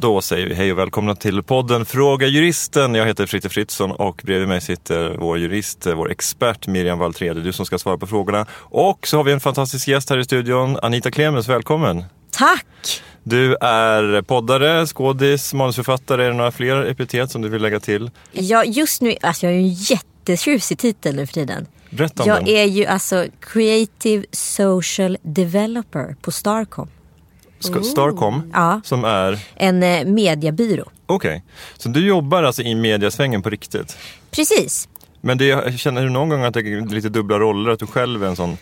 Då säger vi hej och välkomna till podden Fråga Juristen. Jag heter Fritte Fritzson och bredvid mig sitter vår jurist, vår expert Miriam Valtrede, du som ska svara på frågorna. Och så har vi en fantastisk gäst här i studion, Anita Klemens, välkommen! Tack! Du är poddare, skådis, manusförfattare. Är det några fler epitet som du vill lägga till? Ja, just nu, alltså jag har ju en jättetjusig titel nu för tiden. Berätta om jag den. är ju alltså Creative Social Developer på Starcom. Sk- Starcom, Ja. som är... En eh, mediebyrå. Okej, så du jobbar alltså i mediasvängen på riktigt? Precis. Men det, känner du någon gång att det är lite dubbla roller? Att du själv är en sån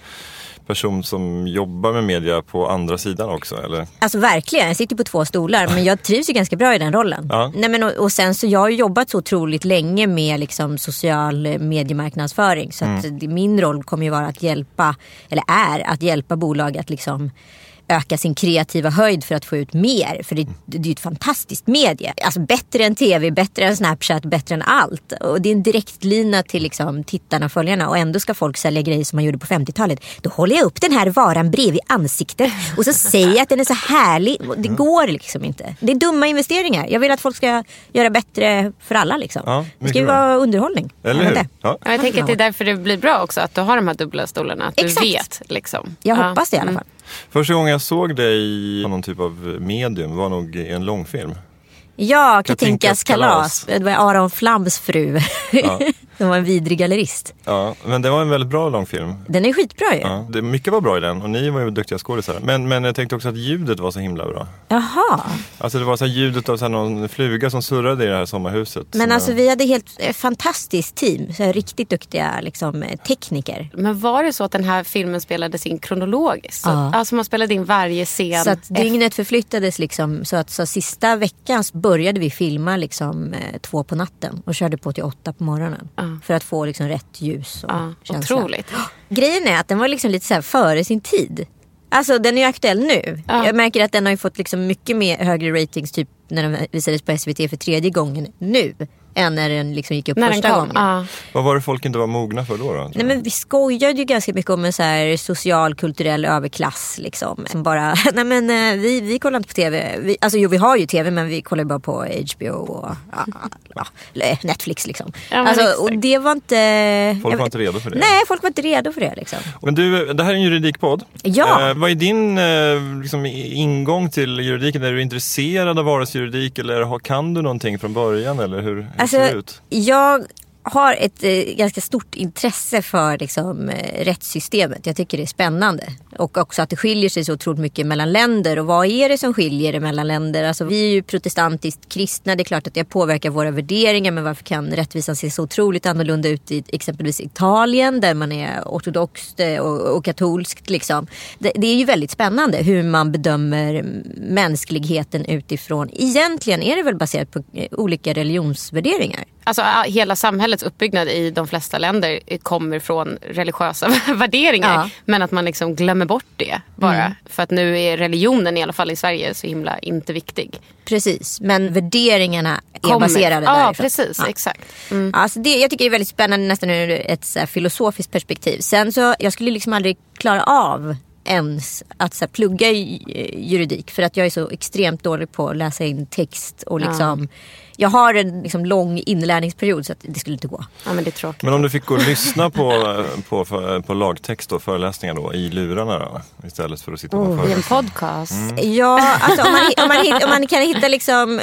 person som jobbar med media på andra sidan också? Eller? Alltså verkligen, jag sitter på två stolar men jag trivs ju ganska bra i den rollen. Ja. Nej, men, och, och sen så jag har jobbat så otroligt länge med liksom, social eh, mediemarknadsföring. Så att Mm. min roll kommer ju vara att hjälpa, eller är att hjälpa bolag att liksom öka sin kreativa höjd för att få ut mer. För det, det är ju ett fantastiskt medie. Alltså bättre än tv, bättre än Snapchat, bättre än allt. Och det är en direktlina till liksom, tittarna och följarna. Och ändå ska folk sälja grejer som man gjorde på 50-talet. Då håller jag upp den här varan bredvid ansiktet och så säger jag att den är så härlig. Det går liksom inte. Det är dumma investeringar. Jag vill att folk ska göra bättre för alla. Liksom. Ja, det ska ju vara underhållning. Eller hur? Ja. Ja, jag tänker att det är därför det blir bra också att du har de här dubbla stolarna. Att Exakt. du vet liksom. Jag Ja. hoppas det i alla fall. Första gången jag såg dig i någon typ av medium var nog i en långfilm. Ja, Katinkas kalas. kalas. Det var Aron Flams fru. Som var en vidrig gallerist. Ja, men det var en väldigt bra långfilm. Den är skitbra ju. Ja, det, mycket var bra i den och ni var ju duktiga skådisar. Men, men jag tänkte också att ljudet var så himla bra. Jaha. Alltså det var så här ljudet av så här någon fluga som surrade i det här sommarhuset. Men alltså jag- vi hade helt eh, fantastiskt team. Så här, riktigt duktiga liksom, eh, tekniker. Men var det så att den här filmen spelades in kronologiskt? Så, Ja. Alltså man spelade in varje scen. Så att dygnet förflyttades liksom. Så att så sista veckan började vi filma liksom, eh, två på natten. Och körde på till åtta på morgonen. För att få liksom, rätt ljus och Ja, känsla. otroligt. Grejen är att den var liksom lite så före sin tid. Alltså den är ju aktuell nu. Ja. Jag märker att den har fått liksom mycket mer högre ratings typ när den visades på SVT för tredje gången nu. Än när den liksom gick upp när första gången. Ja. Vad var det folk inte var mogna för då? då Nej, men vi skojade ju ganska mycket om en så här social kulturell överklass. Liksom. Som bara, nej men eh, vi, vi kollar inte på tv. Vi, alltså jo vi har ju tv men vi kollar bara på HBO och ja, Netflix liksom. Ja, alltså, och det var inte... Folk var vet- inte redo för det. Nej folk var inte redo för det liksom. Men du, det här är en juridikpodd. Ja. Eh, vad är din eh, liksom, ingång till juridiken? Är du intresserad av vardagsjuridik eller har, kan du någonting från början? Eller hur, hur Alltså, ser ut? jag har ett eh, ganska stort intresse för liksom, eh, rättssystemet. Jag tycker det är spännande. Och också att det skiljer sig så otroligt mycket mellan länder. Och vad är det som skiljer det mellan länder? Alltså, vi är ju protestantiskt kristna. Det är klart att det påverkar våra värderingar. Men varför kan rättvisan se så otroligt annorlunda ut i exempelvis Italien där man är ortodoxt eh, och, och katolskt. Liksom. Det, det är ju väldigt spännande hur man bedömer mänskligheten utifrån. Egentligen är det väl baserat på eh, olika religionsvärderingar. Alltså hela samhället samhällets uppbyggnad i de flesta länder kommer från religiösa värderingar. Ja. Men att man liksom glömmer bort det bara. För att nu är religionen i alla fall i Sverige så himla inte viktig. Precis, men värderingarna är Kommer. baserade Ja därifrån. precis, Ja. exakt. Alltså det, jag tycker det är väldigt spännande nästan ur ett så filosofiskt perspektiv. Sen så, jag skulle liksom aldrig klara av ens att så här, plugga i, juridik. För att jag är så extremt dålig på att läsa in text. Och liksom, Jag har en liksom, lång inlärningsperiod så att det skulle inte gå. Ja men det är tråkigt. Men om du fick gå och lyssna på, på, på, på lagtext och föreläsningar då, i lurarna då, istället för att sitta på I en podcast. Ja, alltså om man, om man, om man kan hitta liksom...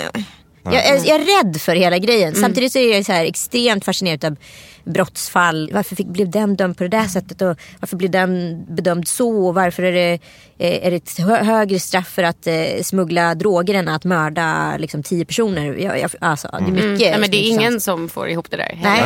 Jag, jag, är rädd för hela grejen. Samtidigt så är jag så här extremt fascinerad av brottsfall. Varför fick, blev den dömd på det där sättet och varför blev den bedömd så? Och varför är det, eh, är det ett hö- högre straff för att eh, smuggla droger än att mörda liksom, tio personer? Jag, jag, alltså, det är mycket. Mm. Nej, men det är ingen som får ihop det där. Nej.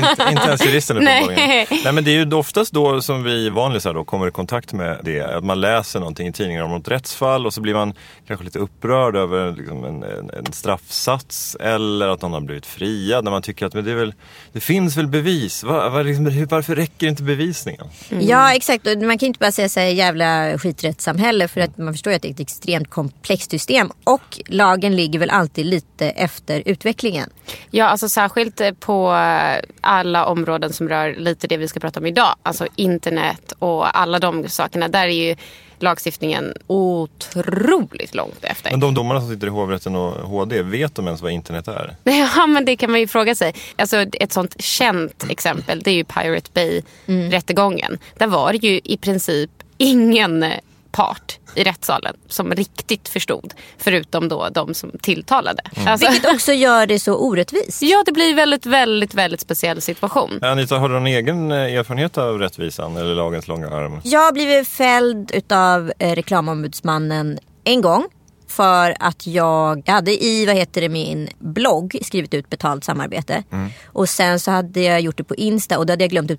inte, inte ens juristen Nej. Nej men det är ju oftast då som vi vanlisar då kommer i kontakt med det. Att man läser någonting i tidningar om något rättsfall och så blir man kanske lite upprörd över liksom en, en, en straffsats eller att någon har blivit friad. När man tycker att men det, är väl, det finns väl bevis. Var, var, liksom, varför räcker inte bevisningen? Ja exakt, och man kan ju inte bara säga så här jävla skiträttssamhälle för att man förstår ju att det är ett extremt komplext system. Och lagen ligger väl alltid lite efter utvecklingen. Ja, alltså särskilt eh, på eh, alla områden som rör lite det vi ska prata om idag. Alltså internet och alla de sakerna. Där är ju lagstiftningen otroligt långt efter. Men de domarna som sitter i hovrätten och HD, vet de ens vad internet är? Ja, men det kan man ju fråga sig. Alltså, ett sånt känt exempel det är ju Pirate Bay-rättegången. Där var det ju i princip ingen part i rättssalen som riktigt förstod. Förutom då de som tilltalade. Alltså, Vilket också gör det så orättvist. ja, det blir väldigt, väldigt, väldigt speciell situation. Anita, har du någon egen eh, erfarenhet av rättvisan eller lagens långa arm? Jag har blivit fälld utav eh, reklamombudsmannen en gång. För att jag, jag hade i vad heter det, min blogg skrivit ut betalt samarbete. Och sen så hade jag gjort det på Insta och då hade jag glömt att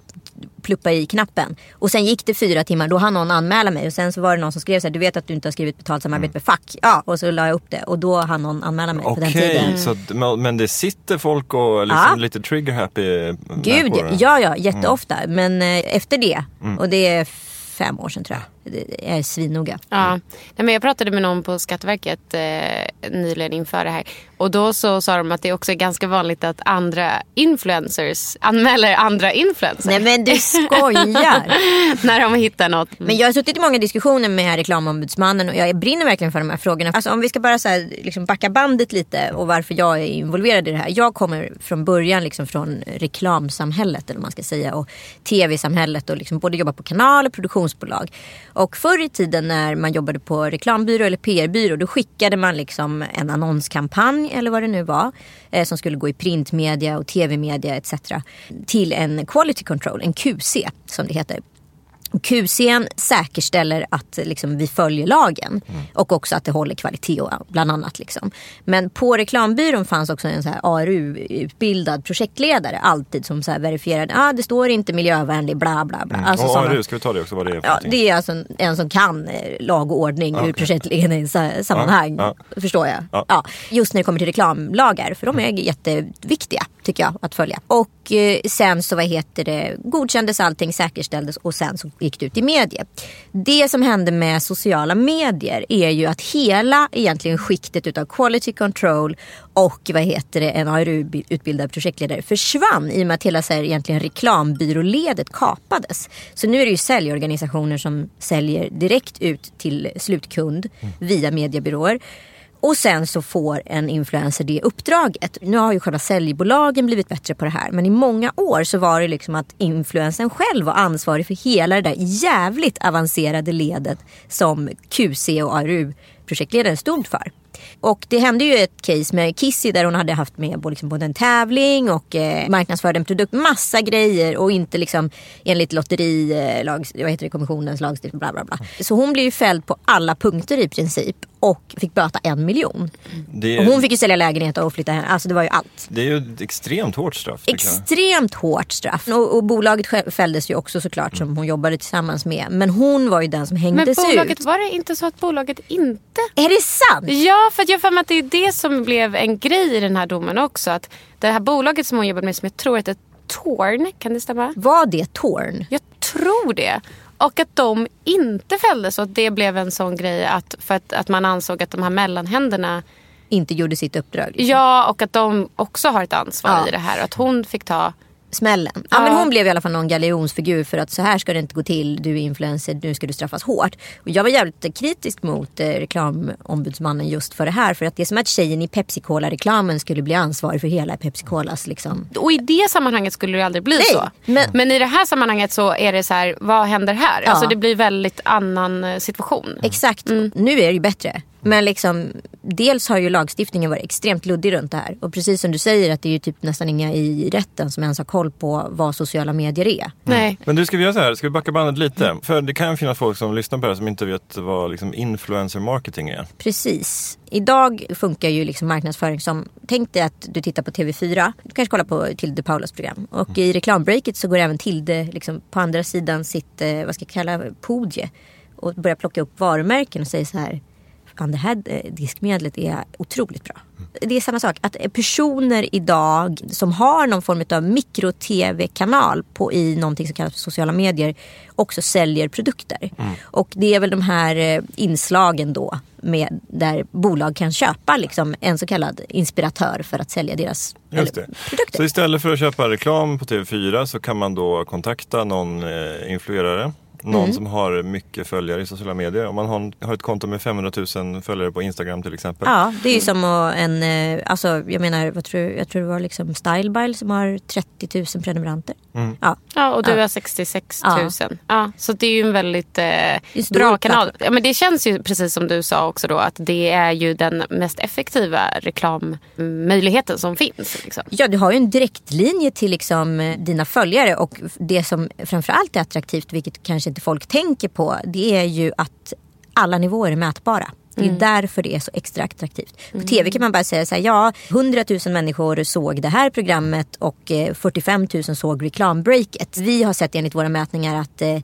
pluppa i knappen. Och sen gick det fyra timmar, då hann någon anmäla mig. Och sen så var det någon som skrev så här, du vet att du inte har skrivit betalt samarbete med fack. Ja, och så la jag upp det. Och då hann någon anmäla mig på den tiden. så att- men- det sitter folk och liksom Ja. lite trigger happy eh, Gud, ja ja, jätteofta. Men eh, efter det, Mm. och det är fem år sedan tror jag. Jag är svinnoga. Ja. Nej, men jag pratade med någon på Skatteverket eh, nyligen inför det här. Och då så sa de att det också är ganska vanligt att andra influencers anmäler andra influencers. Nej men du skojar. när de hittar något. Men jag har suttit i många diskussioner med reklamombudsmannen och jag brinner verkligen för de här frågorna. Alltså om vi ska bara så här, liksom backa bandet lite och varför jag är involverad i det här. Jag kommer från början liksom från reklamsamhället eller man ska säga och tv-samhället och liksom både jobba på kanal och produktionsbolag. Och förr i tiden när man jobbade på reklambyrå eller PR-byrå då skickade man liksom en annonskampanj eller vad det nu var eh, som skulle gå i printmedia och tv-media etc. till en quality control, en QC som det heter. QCn säkerställer att liksom, vi följer lagen och också att det håller kvalitet bland annat. Liksom. Men på reklambyrån fanns också en så här ARU-utbildad projektledare alltid som så här verifierade att ah, det står inte miljövänlig bla bla bla. Alltså, och ARU, ska vi ta det också vad det är Ja, det är alltså en, en som kan eh, lag och ordning ur projektledningssammanhang. Ja, Förstår jag. Ja. Ja. just när det kommer till reklamlagar. För de är jätteviktiga tycker jag att följa. Och eh, sen så vad heter det, godkändes allting, säkerställdes och sen så gick det ut i media. Det som hände med sociala medier är ju att hela egentligen skiktet utav quality control och vad heter det, en ARU-utbildad projektledare försvann i och med att hela så här, egentligen reklambyråledet kapades. Så nu är det ju säljorganisationer som säljer direkt ut till slutkund via mediebyråer. Och sen så får en influencer det uppdraget. Nu har ju själva säljbolagen blivit bättre på det här. Men i många år så var det liksom att influencern själv var ansvarig för hela det där jävligt avancerade ledet som QC och ARU-projektledaren stod för. Och det hände ju ett case med Kissy där hon hade haft med både, liksom, både en tävling och eh, marknadsförde en produkt. Massa grejer och inte liksom enligt lotterilag, vad heter det, kommissionens lagstiftning. Bla, bla, bla. Så hon blev ju fälld på alla punkter i princip och fick böta en miljon. Det Och är, hon fick ju sälja lägenheter och flytta hem. Alltså det var ju allt. det är ju ett extremt hårt straff. Extremt hårt straff. Och, och bolaget fälldes ju också såklart som hon jobbade tillsammans med. Men hon var ju den som Men hängdes bolaget, ut. var det inte så att bolaget inte... Är det sant? Ja, för att jag för mig att det är det som blev en grej i den här domen också. Att det här bolaget som hon jobbade med som jag tror heter Torn, kan det stämma? Var det Torn? Jag tror det. Och att de inte fälldes och att det blev en sån grej att, för att, att man ansåg att de här mellanhänderna Inte gjorde sitt uppdrag. liksom. Ja, och att de också har ett ansvar Ja. i det här. Att hon fick ta... smällen. Ja. Ja. men hon blev i alla fall någon galjonsfigur för att så här ska det inte gå till. Du är influencer, nu ska du straffas hårt. Och jag var jävligt kritisk mot eh, reklamombudsmannen just för det här. För att det är som att tjejen i Pepsi Cola-reklamen skulle bli ansvarig för hela Pepsi Colas liksom. Och i det sammanhanget skulle det aldrig bli Nej, så. men- Men... i det här sammanhanget så är det så här, vad händer här? Ja. Alltså det blir väldigt annan eh, situation. Exakt, nu är det ju bättre. Men liksom, dels har ju lagstiftningen varit extremt luddig runt det här. Och precis som du säger att det är ju typ nästan inga i rätten som ens har koll på vad sociala medier är. Nej. Men du, ska vi göra så här? Ska vi backa bandet lite? För det kan finnas folk som lyssnar på det här som inte vet vad liksom, influencer marketing är. Precis. Idag funkar ju liksom marknadsföring som, tänk dig att du tittar på TV4. Du kanske kollar på Tilde Paulas program. Och i reklambreaket så går även Tilde liksom på andra sidan sitt, eh, vad ska jag kalla podie. Och börjar plocka upp varumärken och säger så här. Fan det här diskmedlet är otroligt bra. Det är samma sak. Att personer idag som har någon form av mikro-tv-kanal i någonting som kallas för sociala medier också säljer produkter. Och det är väl de här eh, inslagen då med, där bolag kan köpa liksom, en så kallad inspiratör för att sälja deras produkter. Så istället för att köpa reklam på TV4 så kan man då kontakta någon eh, influerare någon Mm. som har mycket följare i sociala medier. Om man har, har ett konto med 500 000 följare på Instagram till exempel. Ja, det är ju som att en, eh, alltså jag menar, vad tror, jag tror det var liksom Stylebile som har 30 000 prenumeranter. Mm. Ja. Ja, och du Ja. har 66 000. Ja. så det är ju en väldigt eh, bra kanal. Ja, men det känns ju precis som du sa också då att det är ju den mest effektiva reklammöjligheten som finns. Liksom. Ja, du har ju en direktlinje till liksom dina följare och det som framförallt är attraktivt, vilket kanske inte folk tänker på, det är ju att alla nivåer är mätbara. Det är därför det är så extra attraktivt. På tv kan man bara säga så här, ja 100 000 människor såg det här programmet och eh, 45 000 såg reklambreaket. Vi har sett enligt våra mätningar att eh,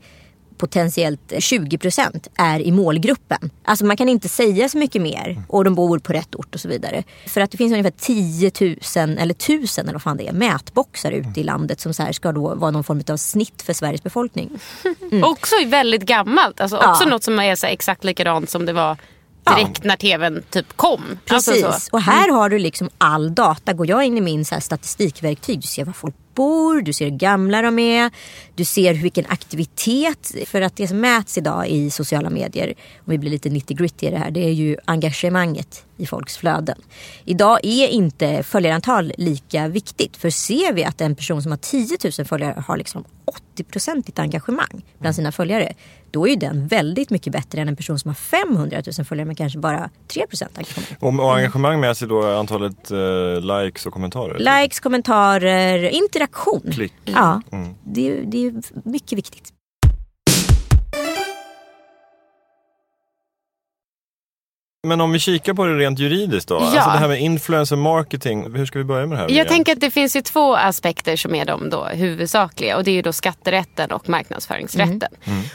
potentiellt 20% är i målgruppen. Alltså man kan inte säga så mycket mer och de bor på rätt ort och så vidare. För att det finns ungefär 10 000 eller 1000 eller vad fan det är mätboxar ute i landet som så här ska då vara någon form av snitt för Sveriges befolkning. Också väldigt gammalt. Alltså Ja. också något som är så exakt likadant som det var direkt när tvn typ kom. Precis. Alltså så. Och här har du liksom all data. Går jag in i min så statistikverktyg, du ser var folk bor, du ser hur gamla de är, du ser vilken aktivitet. För att det som mäts idag i sociala medier, om vi blir lite 90 gritty i det här, det är ju engagemanget i folks flöden. Idag är inte följarantal lika viktigt. För ser vi att en person som har 10 000 följare har liksom 80-procentigt engagemang bland sina följare. Då är ju den väldigt mycket bättre än en person som har 500 000 följare men kanske bara 3 engagemang. Och, och engagemang med sig då antalet eh, likes och kommentarer? Likes, kommentarer, interaktion. Klick. Ja, Mm. det, är, det är mycket viktigt. Men om vi kikar på det rent juridiskt då? Ja. Alltså det här med influencer marketing, hur ska vi börja med det här? Jag tänker att det finns ju två aspekter som är de då huvudsakliga och det är ju då skatterätten och marknadsföringsrätten.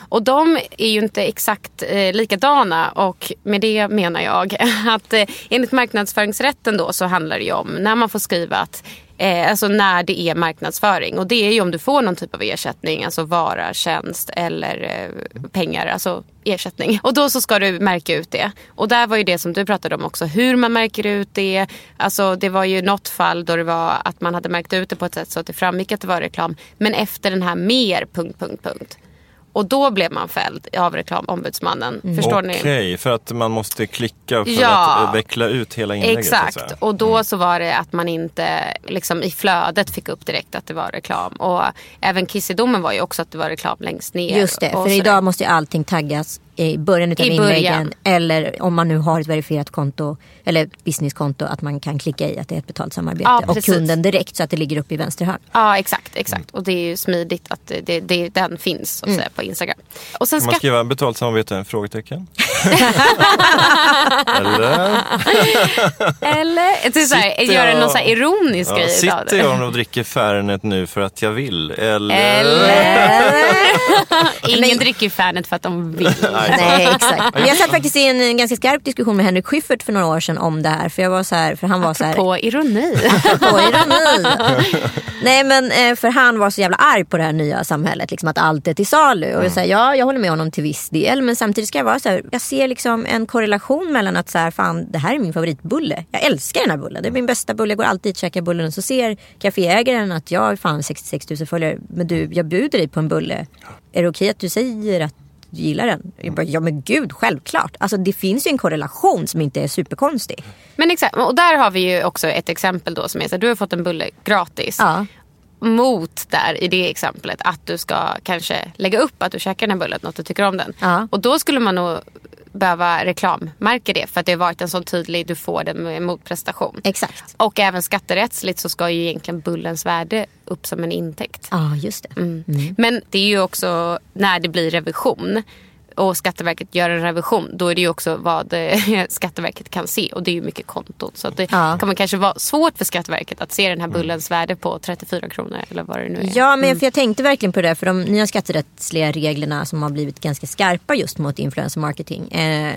Och de är ju inte exakt eh, likadana och med det menar jag att eh, enligt marknadsföringsrätten då så handlar det ju om när man får skriva att Eh, alltså när det är marknadsföring. Och det är ju om du får någon typ av ersättning, alltså vara, tjänst eller eh, pengar, alltså ersättning. Och då så ska du märka ut det. Och där var ju det som du pratade om också, hur man märker ut det. Alltså det var ju något fall då det var att man hade märkt ut det på ett sätt så att det framgick att det var reklam. Men efter den här mer... punkt, punkt, punkt. Och då blev man fälld av reklamombudsmannen. Förstår ni? Okej, för att man måste klicka för Ja. att veckla ut hela inlägget. Exakt. Och då så var det att man inte liksom, i flödet fick upp direkt att det var reklam. Och även Kissidomen var ju också att det var reklam längst ner. Just det, för idag måste ju allting taggas i början av I inläggen. början. Eller om man nu har ett verifierat konto eller businesskonto att man kan klicka i att det är ett betalt samarbete. Ja, och kunden direkt så att det ligger uppe i vänster hörn. Ja exakt, exakt. Och det är ju smidigt att det, det, den finns så att säga, på Instagram. Och sen Kan man skriva betalt samarbete? Frågetecken. Eller? Eller det är så här, Sitter göra jag- någon så här ironisk Ja, grej sitter jag och dricker Fernet nu för att jag vill? Eller? Eller? Ingen dricker Fernet för att de vill. Nej exakt. Men jag satt faktiskt i en ganska skarp diskussion med Henrik Schyffert för några år sedan om det här. För jag var så här, för han var så här. På ironi. på ironi. Nej men eh, för han var så jävla arg på det här nya samhället. Liksom att allt är till salu. Och jag säger ja jag håller med honom till viss del. Men samtidigt ska jag vara så här. Jag ser liksom en korrelation mellan att så här, fan det här är min favoritbulle. Jag älskar den här bullen. Det är min bästa bulle. Jag går alltid dit och käkar bullen. Och så ser kaféägaren att jag har fan 66 000 följare. Men du jag bjuder dig på en bulle. Är det okej att du säger att du gillar den? Jag bara, ja men gud självklart. Alltså det finns ju en korrelation som inte är superkonstig. Men exakt, och där har vi ju också ett exempel då som är så här, du har fått en bulle gratis. Ja. Mot där i det exemplet att du ska kanske lägga upp att du käkar den här bullen, något du tycker om den. Ja. Och då skulle man nog behöva reklammärka det för att det har varit en sån tydlig, du får den motprestation. Exakt. Och även skatterättsligt så ska ju egentligen bullens värde upp som en intäkt. Ja just det. Mm. Men det är ju också när det blir revision och Skatteverket gör en revision då är det ju också vad eh, Skatteverket kan se och det är ju mycket konton. Så det Ja. kommer kanske vara svårt för Skatteverket att se den här bullens värde på 34 kronor eller vad det nu är. Ja, men för jag tänkte verkligen på det. där, För de nya skatterättsliga reglerna som har blivit ganska skarpa just mot influencer marketing. Eh,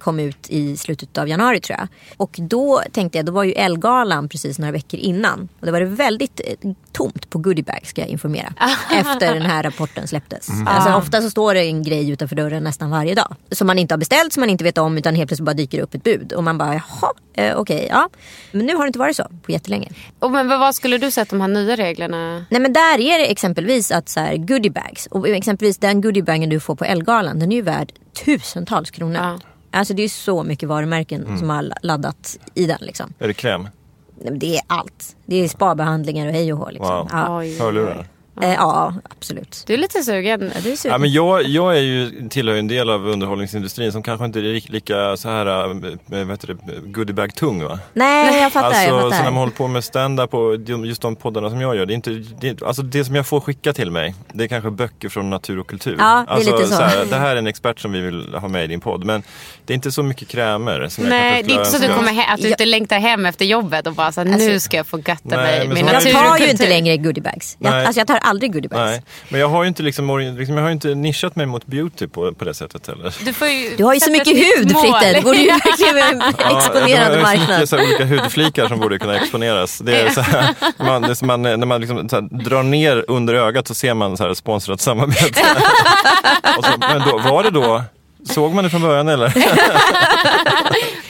kom ut i slutet av januari tror jag. Och då tänkte jag, då var ju Elgalan precis några veckor innan. Och då var det väldigt eh, tomt på goodiebag ska jag informera. efter den här rapporten släpptes. Alltså ofta så står det en grej utanför dörren nästan varje dag. Som man inte har beställt, som man inte vet om utan helt plötsligt bara dyker upp ett bud. Och man bara, jaha, Eh, Okej, ja. Men nu har det inte varit så på jättelänge. Och men vad skulle du säga att de här nya reglerna... Nej men där är det exempelvis att så här, goodiebags. Och exempelvis den goodiebagen du får på Elgalan. Den är ju värd tusentals kronor. Ja. Alltså det är så mycket varumärken som har laddat i den liksom. Är det kräm? Det är allt. Det är spabehandlingar och hej och hå. Liksom. Wow. Ja. Hörlurar? Eh, ja, absolut. Du är lite sugen. Är super. Ja, men jag, jag är ju, tillhör ju en del av underhållningsindustrin som kanske inte är lik- lika så här, vad heter det, goodiebag-tung va? Nej, jag fattar. Alltså, jag så när man fattar. håller på med stand-up och just de poddarna som jag gör. Det, är inte, det, alltså det som jag får skicka till mig, det är kanske böcker från natur och kultur. Ja, det är alltså, lite så. här, det här är en expert som vi vill ha med i din podd. Men det är inte så mycket krämer. Som jag Nej, kanske det är inte så att du, kommer he- att du inte längtar hem efter jobbet och bara så här, Alltså- nu ska jag få götta Nej, mig men med så har Jag jag- natur och tar ju kultur. inte längre goodiebags. Jag, Nej. alltså jag tar aldrig goodiebags. Nej, men jag har ju inte, liksom, liksom, jag har ju inte nischat mig mot beauty på, på det sättet heller. Du, får ju Du har ju så mycket hud. Fritte. Det borde ju verkligen en Ja, exponerande jag har ju marknad. Så här olika hudflikar som borde kunna exponeras. Det är så här, man, det är man, när man liksom så här, drar ner under ögat så ser man så här sponsrat samarbete. Och så, men då, var det då, såg man det från början eller?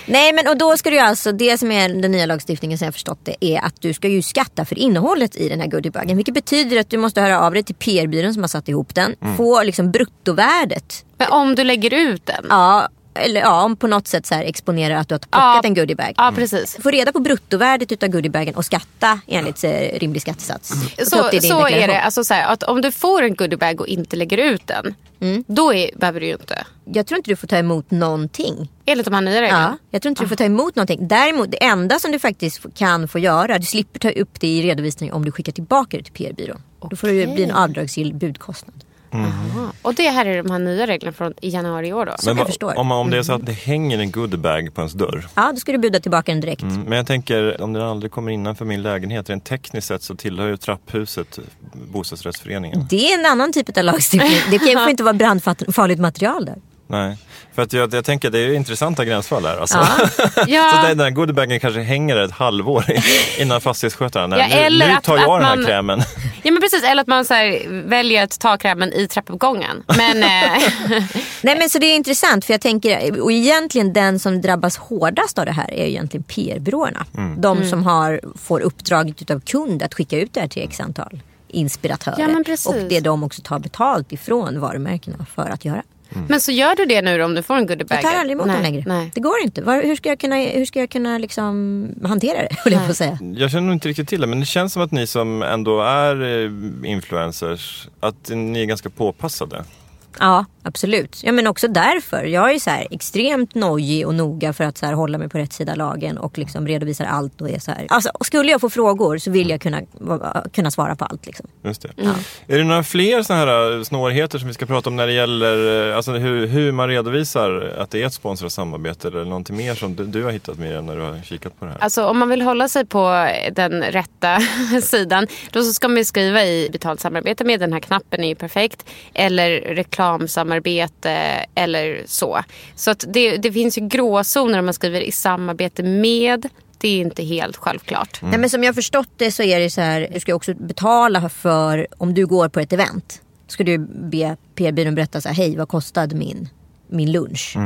Nej men och då ska du alltså, det som är den nya lagstiftningen som jag förstått det är att du ska ju skatta för innehållet i den här goodiebagen. Vilket betyder att du måste höra av dig till PR-byrån som har satt ihop den. Mm. Få liksom bruttovärdet. Men om du lägger ut den? Ja, eller ja, om på något sätt så här exponerar att du har plockat Ja. en goodiebag. Ja, precis. Få reda på bruttovärdet utav goodiebagen och skatta enligt eh, rimlig skattesats. Och ta Så, så är det. Alltså, så här, att om du får en goodiebag och inte lägger ut den, Mm. då är, behöver du ju inte. Jag tror inte du får ta emot någonting. Enligt de här nya reglerna. Ja, jag tror inte du får ta emot någonting. Däremot det enda som du faktiskt kan få göra, du slipper ta upp det i redovisning om du skickar tillbaka det till PR-byrån. Då får det bli en avdragsgill budkostnad. Aha. Och det här är de här nya reglerna från i januari i år då? jag vad- förstår. om, man- om det är så att det hänger en goodiebag på ens dörr. Ja, då ska du buda tillbaka den direkt. Mm, Men jag tänker, om den aldrig kommer innanför min lägenhet, rent tekniskt sett så tillhör ju trapphuset bostadsrättsföreningen. Det är en annan typ av lagstiftning. Det kan ju inte vara brandfarligt material där. Nej, för att jag, jag tänker att det är intressanta gränsfall här. Alltså. Så Ja, den där goodiebagen kanske hänger ett halvår innan fastighetsskötaren, Ja, nu, eller nu att- tar jag att den här man- krämen. ja men precis. Eller att man så här, väljer att ta krämen i trappuppgången. Men eh, Nej men så det är intressant för jag tänker, och egentligen den som drabbas hårdast av det här är ju egentligen PR-byråerna. Mm. De som har, får uppdraget utav kund att skicka ut det här till x antal inspiratörer. Ja, och det de också tar betalt ifrån varumärkena för att göra. Men så gör du det nu då om du får en goodiebag? Jag tar aldrig emot nej, dem längre. Nej. Det går inte. Var, hur ska jag kunna, hur ska jag kunna liksom hantera det? Jag på att säga. Jag känner nog inte riktigt till det, men det känns som att ni som ändå är eh, influencers, att ni är ganska påpassade. Ja, absolut. Ja, men också därför. Jag är så här extremt nojig och noga för att så här hålla mig på rätt sida lagen och liksom redovisar allt. Och är så här. Alltså, skulle jag få frågor så vill jag kunna, kunna svara på allt. Liksom. Just det. Är det några fler sådana här eh, snårigheter som vi ska prata om när det gäller eh, alltså hur, hur man redovisar att det är ett sponsrat samarbete eller någonting mer som du, du har hittat Miriam när du har kikat på det här? Alltså om man vill hålla sig på den rätta sidan då så ska man skriva i betalt samarbete med den här knappen är ju perfekt. Eller reklamsamarbete eller så. Så att det, det finns ju gråzoner om man skriver i samarbete med. Det är inte helt självklart. Nej, men som jag har förstått det så är det så här. Du ska också betala för om du går på ett event. Ska du be PR-byrån berätta så här. Hej vad kostade min, min lunch?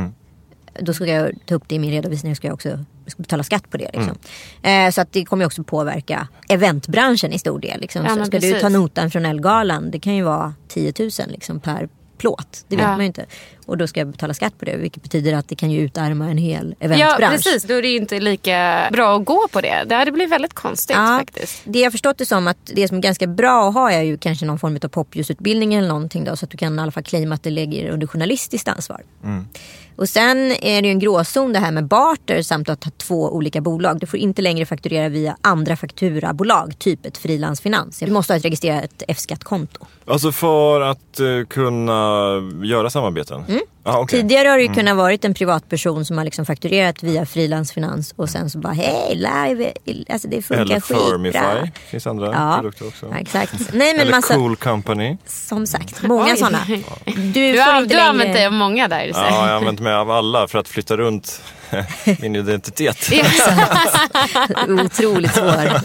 Då ska jag ta upp det i min redovisning. Ska jag också ska betala skatt på det. Liksom. Eh, så att det kommer också påverka eventbranschen i stor del. Liksom. Ja, ska du precis. ta notan från Elgalan. Det kan ju vara 10 000 liksom, per plåt. Det vet Ja. man ju inte. Och då ska jag betala skatt på det. Vilket betyder att det kan ju utarma en hel Ja eventbransch. precis, då är det ju inte lika bra att gå på det. Det hade blivit väldigt konstigt faktiskt. Det jag förstått det som att det som är ganska bra att ha är ju kanske någon form av popljusutbildning eller någonting då, så att du kan i alla fall claima att det lägger under journalistiskt ansvar. Och sen är det ju en gråzon det här med barter samt att ha två olika bolag. Du får inte längre fakturera via andra fakturabolag, typ ett frilansfinans. Du måste ha ett registrerat F-skattkonto. Alltså för att eh, kunna göra samarbeten? Mm. Ah, okay. Tidigare har det ju kunnat varit en privatperson som har liksom fakturerat via frilansfinans och sen så bara hej live, alltså det funkar Eller skitbra. Firmify, finns andra Ja, produkter också. ja, exakt. Nej men Eller massa, Cool Company. som sagt, många sådana. Du, Du, har, du har använt dig av många där. Så. Ja, jag har använt mig av alla för att flytta runt min identitet. Otroligt svår.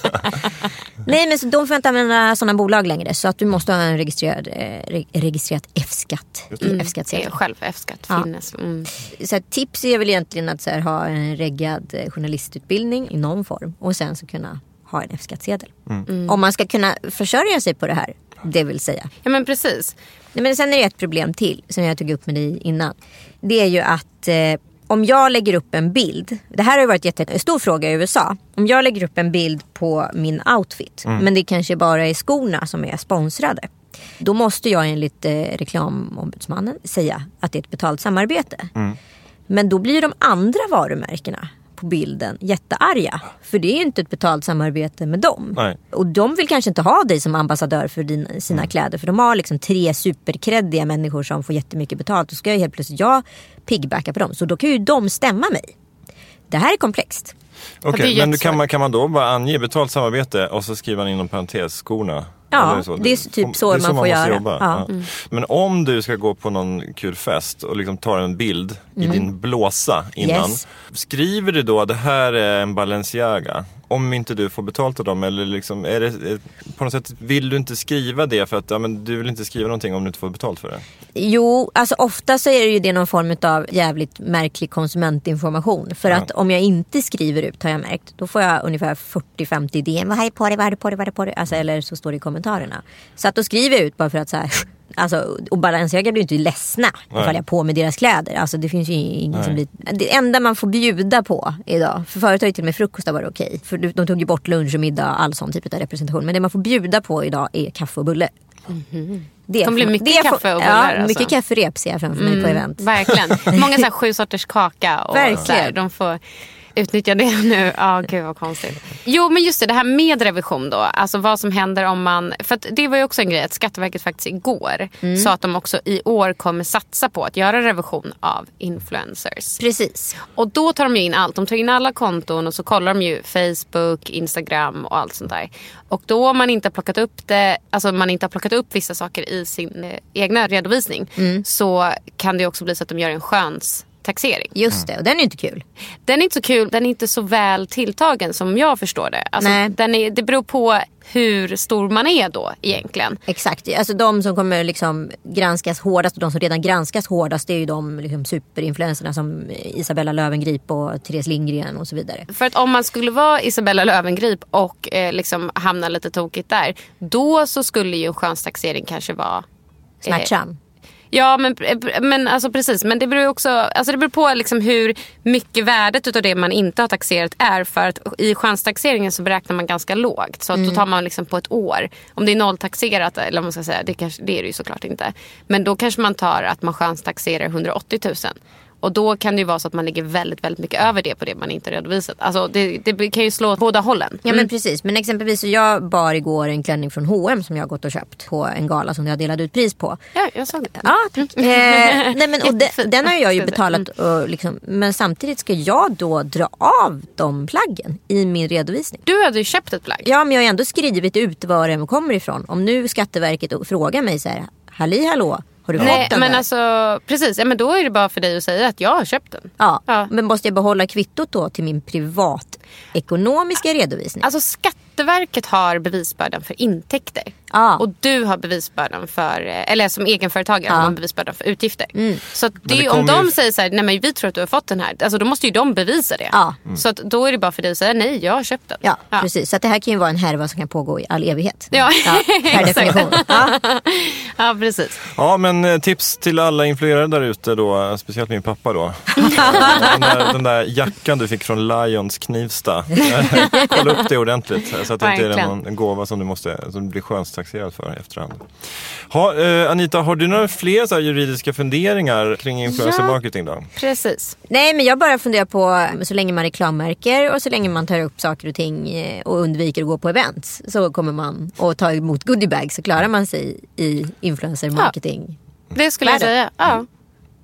Nej men så de får inte använda sådana bolag längre så att du måste ha en registrerad, eh, re- registrerat F-skatt. Mm. F-skattsedel. Själv F-skatt Ja. finnes. Mm. Så här, tips är väl egentligen att så här, ha en reggad eh, journalistutbildning i någon form och sen så kunna ha en F-skattsedel. Mm. Om man ska kunna försörja sig på det här, det vill säga. Ja men precis. Nej, men sen är det ett problem till som jag tog upp med dig innan. Det är ju att eh, om jag lägger upp en bild. Det här har ju varit en jättestor fråga i USA. Om jag lägger upp en bild på min outfit. Men det kanske bara är skorna som är sponsrade. Då måste jag enligt eh, reklamombudsmannen säga att det är ett betalt samarbete. Men då blir de andra varumärkena på bilden jättearga. För det är ju inte ett betalt samarbete med dem. Nej. Och de vill kanske inte ha dig som ambassadör för din, sina Mm. kläder. För de har liksom tre superkreddiga människor som får jättemycket betalt. Då ska jag helt plötsligt jag piggybacka på dem. Så då kan ju de stämma mig. Det här är komplext. Okej, är men kan man, kan man då bara ange betalt samarbete och så skriver man inom parentes skorna? Ja, så? det är typ så det är man får göra. Jobba. Ja. Ja. Men om du ska gå på någon kul fest och liksom tar en bild i din blåsa innan. Mm. Yes. Skriver du då det här är en Balenciaga? Om inte du får betalt av dem eller liksom, är det, på något sätt vill du inte skriva det för att ja, men du vill inte skriva någonting om du inte får betalt för det? Jo, alltså ofta så är det ju det någon form av jävligt märklig konsumentinformation. För att om jag inte skriver ut har jag märkt, då får jag ungefär 40-50 idéer. Vad är det på det, vad är det på det, vad är det på det? Alltså, eller så står det i kommentarerna. Så att då skriver jag ut bara för att så här, Alltså, och Balenciaga blir ju inte ledsna Nej. ifall jag på med deras kläder. Alltså, det finns ju ingen som blir... Det enda man får bjuda på idag, för förut har ju till och med frukost varit okej. För de tog ju bort lunch och middag och all sån typ av representation. Men det man får bjuda på idag är kaffe och bulle. Det kommer bli får- mycket kaffe och Ja, bullar, alltså. mycket kafferep ser jag framför mig på event. Verkligen. Många så här sju sorters kaka. Och Verkligen. Så här, de får utnyttja det nu. Ja, gud vad konstigt. Jo, men just det, det här med revision då. Alltså vad som händer om man... För det var ju också en grej att Skatteverket faktiskt igår sa att de också i år kommer satsa på att göra revision av influencers. Precis. Och då tar de ju in allt. De tar in alla konton och så kollar de ju Facebook, Instagram och allt sånt där. Och då om man inte har plockat upp det, alltså man inte har plockat upp vissa saker i sin eh, egna redovisning så kan det också bli så att de gör en sköns taxering. Just det, och den är inte kul. Den är inte så kul, den är inte så väl tilltagen som jag förstår det. Alltså, Nej. den är, det beror på hur stor man är då egentligen. Exakt, alltså de som kommer liksom granskas hårdast och de som redan granskas hårdast det är ju de liksom superinfluencerna som Isabella Löwengrip och Therese Lindgren och så vidare. För att om man skulle vara Isabella Löwengrip och eh, liksom hamna lite tokigt där. Då så skulle ju en skönstaxering kanske vara Smärtsam. Ja men, men alltså precis. Men det beror också alltså det beror på liksom hur mycket värdet utav det man inte har taxerat är. För att i skönstaxeringen så beräknar man ganska lågt. Så att då tar man liksom på ett år. Om det är nolltaxerat, eller vad man ska säga, det, kanske, det är det ju såklart inte. Men då kanske man tar att man skönstaxerar 180 000. Och då kan det ju vara så att man ligger väldigt, väldigt mycket över det på det man inte redovisat. Alltså det, det kan ju slå åt båda hållen. Ja men precis, men exempelvis så jag bar igår en klänning från H&M som jag har gått och köpt på en gala som jag delade ut pris på. Ja, jag såg det. Ja, tack. Eh, nej, men, och de, den har jag ju betalat. Och liksom, men samtidigt ska jag då dra av de plaggen i min redovisning. Du hade ju köpt ett plagg. Ja men jag har ändå skrivit ut var den kommer ifrån. Om nu Skatteverket frågar mig så här, halli hallå, har du Nej fått den men där? alltså precis, ja, men då är det bara för dig att säga att jag har köpt den. Ja, Ja. men måste jag behålla kvittot då till min privatekonomiska redovisning? Alltså Skatteverket har bevisbördan för intäkter. Ja. Och du har bevisbördan för, eh, eller som egenföretagare har man bevisbördan för utgifter. Så att det om de ju- säger så här, nej men vi tror att du har fått den här. Alltså då måste ju de bevisa det. Ja. Så att då är det bara för dig att säga nej, jag har köpt den. Ja, precis. Så att det här kan ju vara en härva som kan pågå i all evighet. Ja, per exakt. definition. Ja. Ja, precis. Ja, men eh, tips till alla influerare där ute då, speciellt min pappa då. den, där, den där jackan du fick från Lions Knivsta. Kolla upp det ordentligt så att det inte är någon en gåva som du, måste, som du blir skönstaxerad för i efterhand. Ha, eh, Anita, har du några fler så här juridiska funderingar kring influencer Ja. marketing då? Precis. Nej men jag bara funderar på så länge man reklammärker och så länge man tar upp saker och ting eh, och undviker att gå på events så kommer man att ta emot goodiebags så klarar man sig i influencer marketing. Det skulle jag säga. Ja.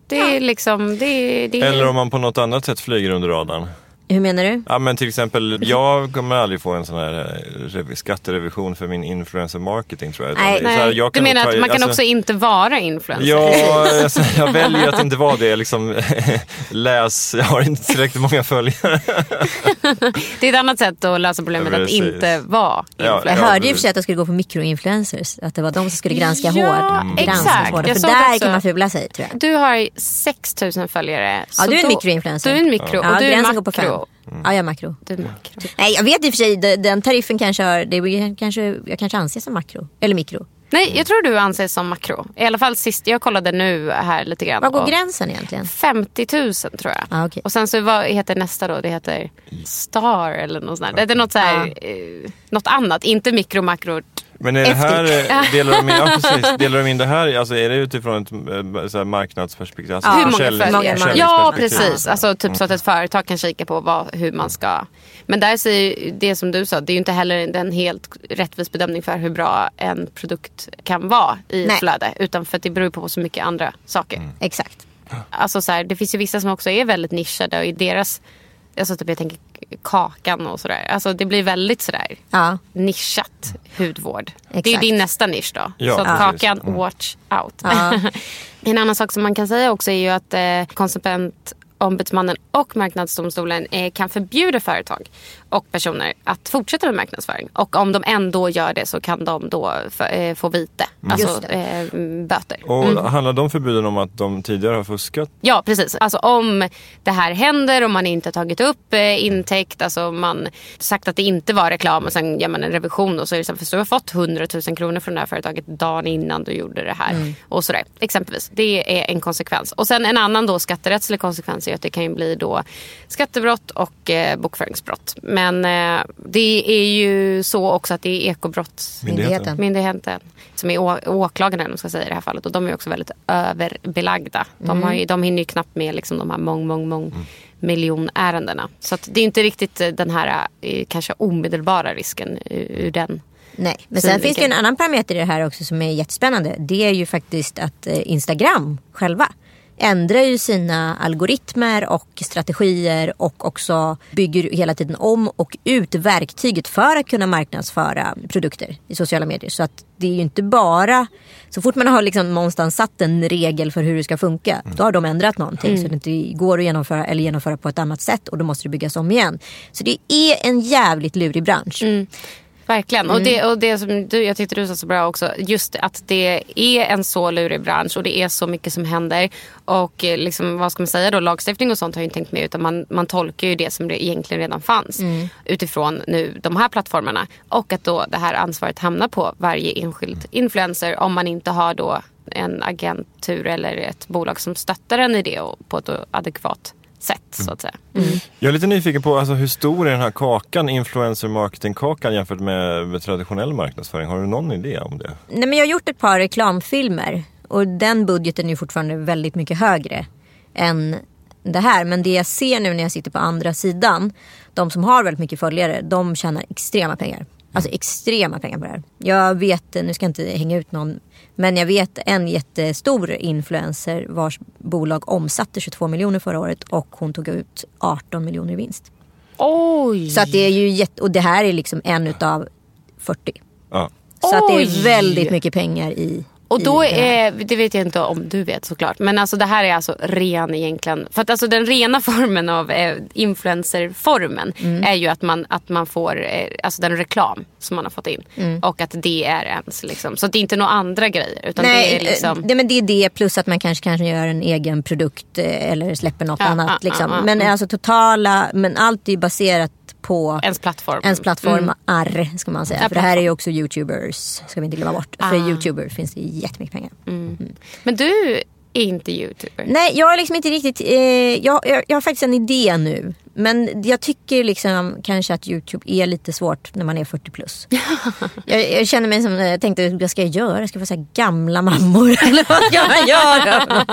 Det är liksom, det, är- det är... Eller om man på något annat sätt flyger under radarn? Hur menar du? Ja men till exempel, jag kommer aldrig få en sån här eh, rev- skatterevision för min influencer marketing tror jag. Nej. så här, Nej, jag du kan menar ta- att man kan alltså- också inte vara influencer? Ja, alltså, jag väljer att inte vara det. Liksom, läs, jag har inte tillräckligt många följare. Det är ett annat sätt att lösa problemet Ja, att inte vara Ja, Jag influencer. hörde ju för sig att de skulle gå på mikroinfluencers. Att det var de som skulle granska Ja. Granska exakt. hård. Jag För där också- kan man fula sig tror jag. Du har 6000 följare. Ja, du är en mikroinfluencer. Du är en mikro Ja, och du är gränsen makro. Ja, jag är makro. Du är makro. Nej, jag vet i och för sig. de- Den tariffen kanske har, det är kanske, jag kanske anses som makro. Eller mikro. Nej, jag tror du anses som makro. I alla fall sist jag kollade nu här lite grann. Var går gränsen egentligen? 50 000 tror jag. Ah, okej. Och sen så vad heter nästa då? Det heter Star eller något sånt där. Det är något, så här, eh, något annat. Inte mikro, makro. Men är det här, delar de in, ja, precis, delar de in det här, alltså är det utifrån ett eh, så marknadsperspektiv? Alltså Ja. hur många många- Ja, precis. Alltså, typ så att ett företag kan kika på vad, hur man ska... Men där säger det som du sa, det är ju inte heller en helt rättvis bedömning för hur bra en produkt kan vara i Nej. flöde. Utan för att det beror på så mycket andra saker. Exakt. Alltså så här, det finns ju vissa som också är väldigt nischade och i deras, alltså typ jag tänker kakan och sådär. Alltså det blir väldigt sådär Ja. nischat hudvård. Det är Exakt. din nästa nisch då. Ja, så att precis. kakan, Mm. watch out. Ja. en annan sak som man kan säga också är ju att eh, konsumentombudsmannen och marknadsdomstolen eh, kan förbjuda företag och personer att fortsätta med marknadsföring. Och om de ändå gör det så kan de då få, eh, få vite, alltså Just eh, böter. Och handlar de förbuden om att de tidigare har fuskat? Ja precis. Alltså om det här händer och man inte har tagit upp intäkt, alltså man sagt att det inte var reklam och sen gör man en revision och så är det så för du har fått 100 000 kronor från det här företaget dagen innan du gjorde det här. Och sådär. Exempelvis. Det är en konsekvens. Och sen en annan då skatterättslig konsekvens är att det kan ju bli då skattebrott och eh, bokföringsbrott. Men eh, det är ju så också att det är ekobrottsmyndigheten Myndigheten. som är åklagaren man ska säga i det här fallet. Och de är också väldigt överbelagda. De, har ju, de hinner ju knappt med liksom de här mång, mång, mång miljonärendena. Så det är inte riktigt eh, den här eh, kanske omedelbara risken ur, ur den. Nej, men sen finns det en annan parameter i det här också som är jättespännande. Det är ju faktiskt att eh, Instagram själva ändrar ju sina algoritmer och strategier och också bygger hela tiden om och ut verktyget för att kunna marknadsföra produkter i sociala medier. Så att det är ju inte bara, så fort man har liksom någonstans satt en regel för hur det ska funka, då har de ändrat någonting så det inte går att genomföra eller genomföra på ett annat sätt och då måste det byggas om igen. Så det är en jävligt lurig bransch. Verkligen. Och, det, och det som du, jag tyckte du sa så bra också. Just att det är en så lurig bransch och det är så mycket som händer. Och eh, liksom, vad ska man säga då, lagstiftning och sånt har jag inte tänkt med utan man, man tolkar ju det som det egentligen redan fanns. Utifrån nu de här plattformarna. Och att då det här ansvaret hamnar på varje enskild influencer om man inte har då en agentur eller ett bolag som stöttar en i det på ett adekvat sätt så att säga. Jag är lite nyfiken på alltså, hur stor är den här kakan, influencer marketing-kakan jämfört med, med traditionell marknadsföring? Har du någon idé om det? Nej, men jag har gjort ett par reklamfilmer och den budgeten är fortfarande väldigt mycket högre än det här. Men det jag ser nu när jag sitter på andra sidan, de som har väldigt mycket följare, de tjänar extrema pengar. Alltså extrema pengar på det här. Jag vet, nu ska jag inte hänga ut någon, men jag vet en jättestor influencer vars bolag omsatte 22 miljoner förra året och hon tog ut 18 miljoner i vinst. Oj! Så att det är ju jätte, och det här är liksom en utav 40. Ja. Så att det är väldigt mycket pengar i Och då är, det vet jag inte om du vet såklart. Men alltså det här är alltså ren egentligen. För att alltså den rena formen av eh, influencerformen Mm. är ju att man, att man får eh, alltså den reklam som man har fått in. Mm. Och att det är ens liksom. Så det är inte några andra grejer. Utan Nej, det är liksom. eh, det, men det är det plus att man kanske, kanske gör en egen produkt eller släpper något Ja, annat. liksom. ja, ja, men ja. alltså totala, men allt är ju baserat på ens plattform. ens plattformar ska man säga. Ja, För det här är ju också youtubers, ska vi inte glömma bort. För Ah. youtuber finns det jättemycket pengar. Men du inte youtuber. Nej, jag har liksom inte riktigt, eh, jag, jag, jag har faktiskt en idé nu. Men jag tycker liksom kanske att Youtube är lite svårt när man är 40 plus. jag, jag känner mig som, jag tänkte vad ska jag göra? Ska jag få så här gamla mammor? Eller vad ska man göra?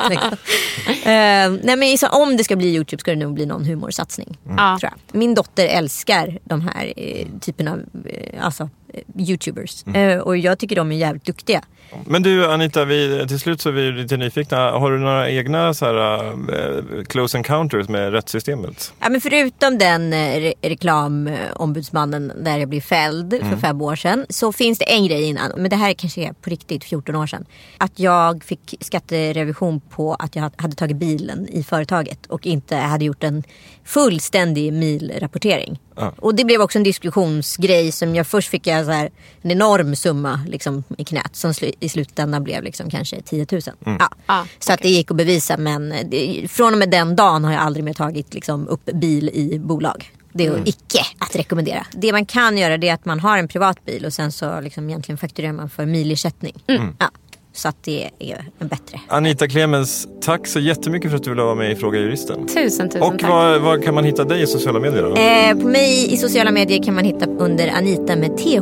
Eh, nej men så, om det ska bli Youtube ska det nog bli någon humorsatsning. Ja. Tror jag. Min dotter älskar de här eh, typen av eh, alltså, youtubers. Eh, och jag tycker de är jävligt duktiga. Men du Anita, vi, till slut så är vi lite nyfikna. Har du några egna så här, eh, close encounters med rättssystemet? Ja, men förutom den eh, re reklamombudsmannen där jag blev fälld för fem år sedan. Så finns det en grej innan. Men det här kanske är på riktigt 14 år sedan. Att jag fick skatterevision på att jag hade tagit bilen i företaget. Och inte hade gjort en fullständig milrapportering. Och det blev också en diskussionsgrej som jag först fick jag så här, en enorm summa liksom, i knät. Som slu i slutändan blev liksom kanske 10 000. Ja. Ah, Så att det gick att bevisa men det, från och med den dagen har jag aldrig mer tagit liksom, upp bil i bolag. Det är icke att rekommendera. Det man kan göra det är att man har en privat bil och sen så liksom egentligen fakturerar man för milersättning. Ja. Så att det är en bättre. Anita Clemens, tack så jättemycket för att du ville vara med i Fråga Juristen. Tusen, tusen Och tack. var, var kan man hitta dig i sociala medier då? Eh, på mig i sociala medier kan man hitta under Anita med th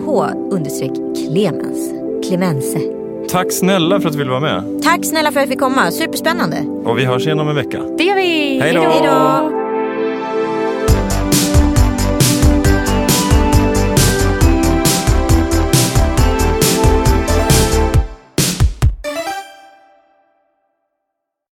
understreck Clemens. Clemense. Tack snälla för att du ville vara med. Tack snälla för att jag fick komma. Superspännande. Och vi hörs igen om en vecka. Det gör vi. Hej då. Hej då.